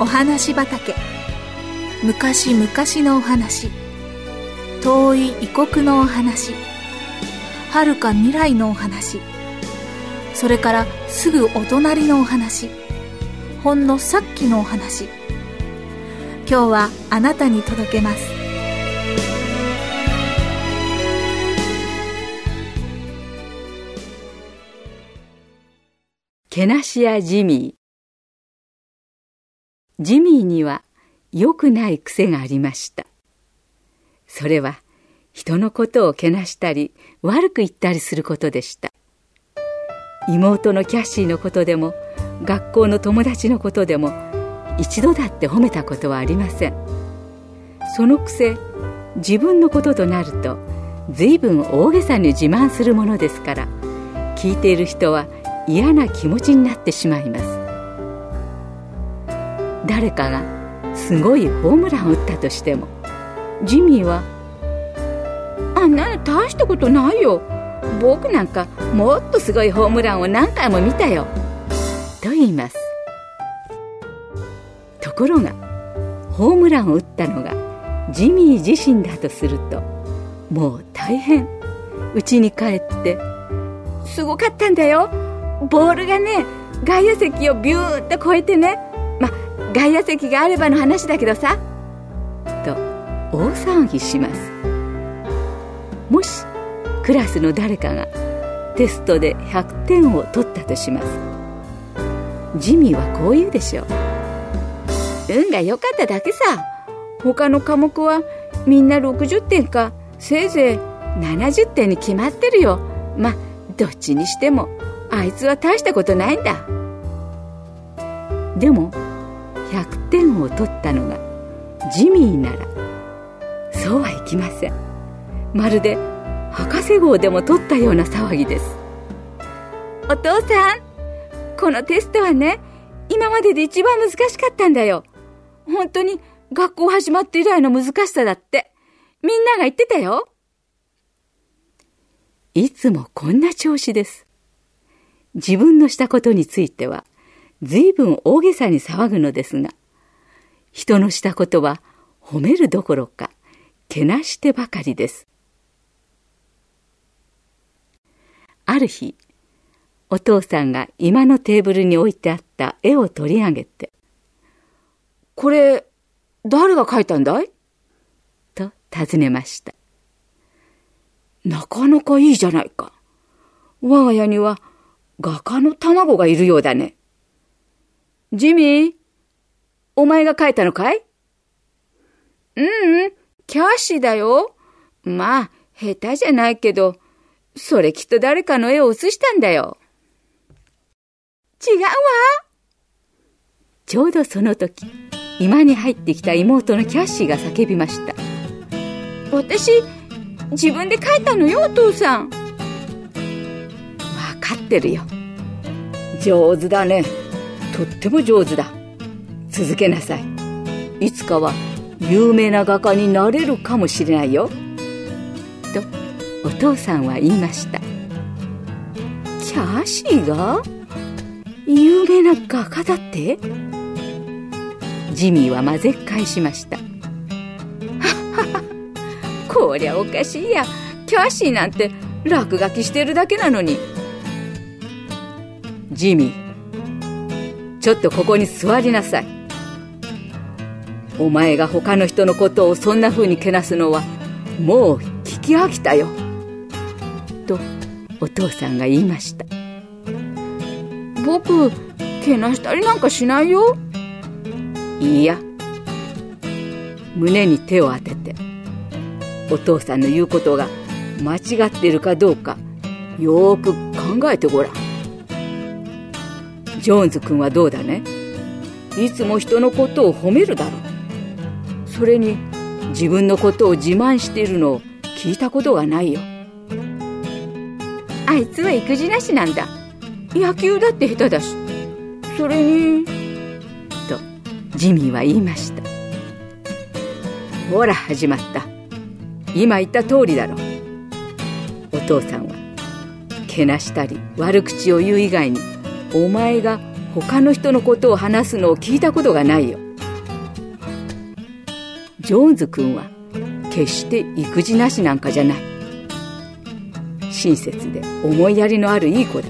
お話畑。昔々のお話。遠い異国のお話。遥か未来のお話。それからすぐお隣のお話。ほんのさっきのお話。今日はあなたに届けます。けなしやジミー。ジミーには良くない癖がありました。それは人のことをけなしたり悪く言ったりすることでした。妹のキャッシーのことでも学校の友達のことでも一度だって褒めたことはありません。そのくせ自分のこととなると随分大げさに自慢するものですから聞いている人は嫌な気持ちになってしまいます。誰かがすごいホームランを打ったとしてもジミーは「あんな大したことないよ。僕なんかもっとすごいホームランを何回も見たよ」と言います。ところがホームランを打ったのがジミー自身だとするともう大変。家に帰って「すごかったんだよ。ボールがね外野席をビューッと越えてね外野席があればの話だけどさ」と大騒ぎします。もしクラスの誰かがテストで100点を取ったとします。ジミーはこう言うでしょう。運が良かっただけさ。他の科目はみんな60点かせいぜい70点に決まってるよ。まどっちにしてもあいつは大したことないんだ。でも100点を取ったのがジミーならそうはいきません。まるで博士号でも取ったような騒ぎです。お父さんこのテストはね今までで一番難しかったんだよ。本当に学校始まって以来の難しさだって。みんなが言ってたよ。いつもこんな調子です。自分のしたことについては随分大げさに騒ぐのですが人のしたことは褒めるどころかけなしてばかりです。ある日お父さんが居間のテーブルに置いてあった絵を取り上げて「これ誰が描いたんだい?」と尋ねました。なかなかいいじゃないか。我が家には画家の卵がいるようだねジミーお前が描いたのかい?うんうん、キャッシーだよ。まあ、下手じゃないけど、それきっと誰かの絵を写したんだよ。違うわ。ちょうどその時、居間に入ってきた妹のキャッシーが叫びました。私、自分で描いたのよ、お父さん。わかってるよ。上手だね。とっても上手だ。続けなさい。いつかは有名な画家になれるかもしれないよ。とお父さんは言いました。キャシーが？有名な画家だって？ジミーは混ぜっ返しました。こりゃおかしいや。キャシーなんて落書きしてるだけなのに。ジミー、ちょっとここに座りなさい。お前が他の人のことをそんな風にけなすのはもう聞き飽きたよ。とお父さんが言いました。僕、けなしたりなんかしないよ。いいや。胸に手を当てて、お父さんの言うことが間違っているかどうかよーく考えてごらん。ジョーンズ君はどうだね？いつも人のことを褒めるだろう。それに自分のことを自慢しているのを聞いたことがないよ。あいつは育児なしなんだ。野球だって下手だし。それにとジミーは言いました。ほら始まった。今言った通りだろ。お父さんはけなしたり悪口を言う以外にお前が他の人のことを話すのを聞いたことがないよ。ジョーンズ君は決して育児なしなんかじゃない。親切で思いやりのあるいい子だ。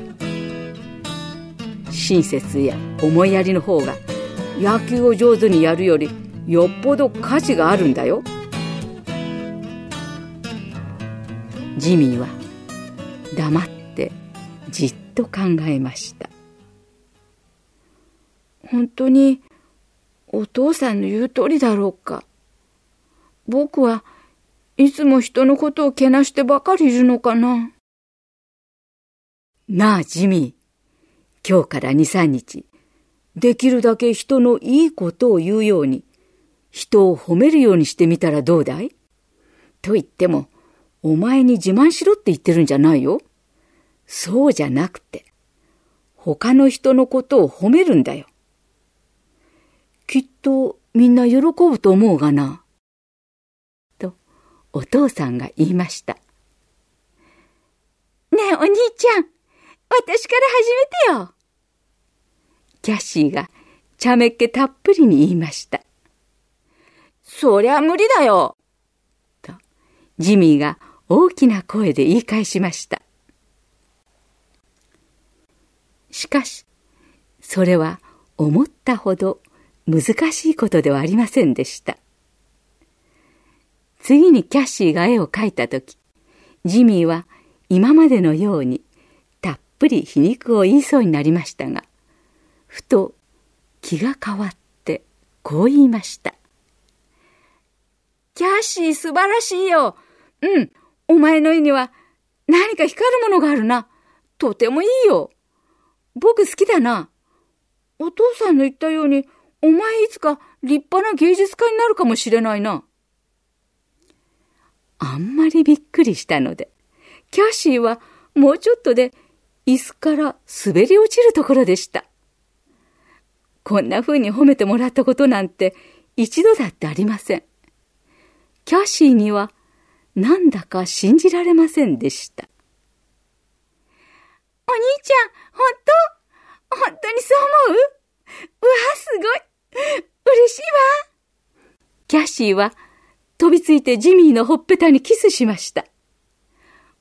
親切や思いやりの方が野球を上手にやるよりよっぽど価値があるんだよ。ジミーは黙ってじっと考えました。本当にお父さんの言う通りだろうか僕はいつも人のことをけなしてばかりいるのかななあ、ジミー。今日から二三日、できるだけ人のいいことを言うように、人を褒めるようにしてみたらどうだい？と言っても、お前に自慢しろって言ってるんじゃないよ。そうじゃなくて、他の人のことを褒めるんだよ。きっとみんな喜ぶと思うがな。と、お父さんが言いました。ねえ、お兄ちゃん。私から始めてよ。キャシーが茶目っ気たっぷりに言いました。そりゃ無理だよ。と、ジミーが大きな声で言い返しました。しかし、それは思ったほど難しいことではありませんでした。次にキャッシーが絵を描いたとき、ジミーは今までのようにぷり皮肉を言いそうになりましたが、ふと気が変わってこう言いました。キャッシー素晴らしいよ。うん、お前の絵には何か光るものがあるな。とてもいいよ。僕好きだな。お父さんの言ったように、お前いつか立派な芸術家になるかもしれないな。あんまりびっくりしたので、キャシーはもうちょっとで椅子から滑り落ちるところでした。こんな風に褒めてもらったことなんて一度だってありません。キャシーにはなんだか信じられませんでした。お兄ちゃん、本当？本当にそう思う？うわ、すごい嬉しいわキャシーは飛びついてジミーのほっぺたにキスしました。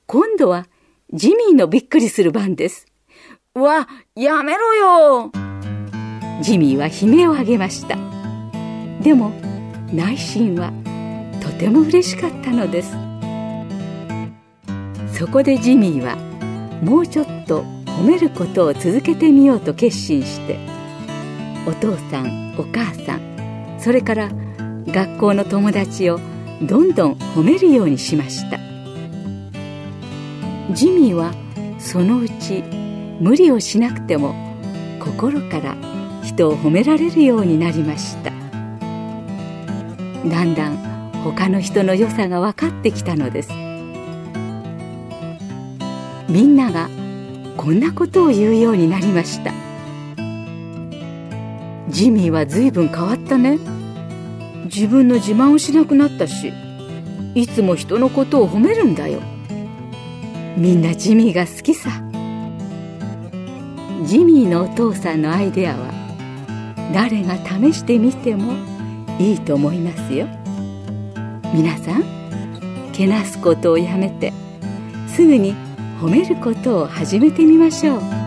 今度はジミーのびっくりする番です。わ、やめろよジミーは悲鳴を上げました。でも、内心はとても嬉しかったのです。そこでジミーは、もうちょっと褒めることを続けてみようと決心して、お父さん、お母さん、それから学校の友達をどんどん褒めるようにしました。ジミーはそのうち無理をしなくても心から人を褒められるようになりました。だんだん他の人の良さが分かってきたのです。みんながこんなことを言うようになりました。ジミーは随分変わったね。自分の自慢をしなくなったしいつも人のことを褒めるんだよ。みんなジミーが好きさ。ジミーのお父さんのアイデアは誰が試してみてもいいと思いますよ。皆さんけなすことをやめてすぐに褒めることを始めてみましょう。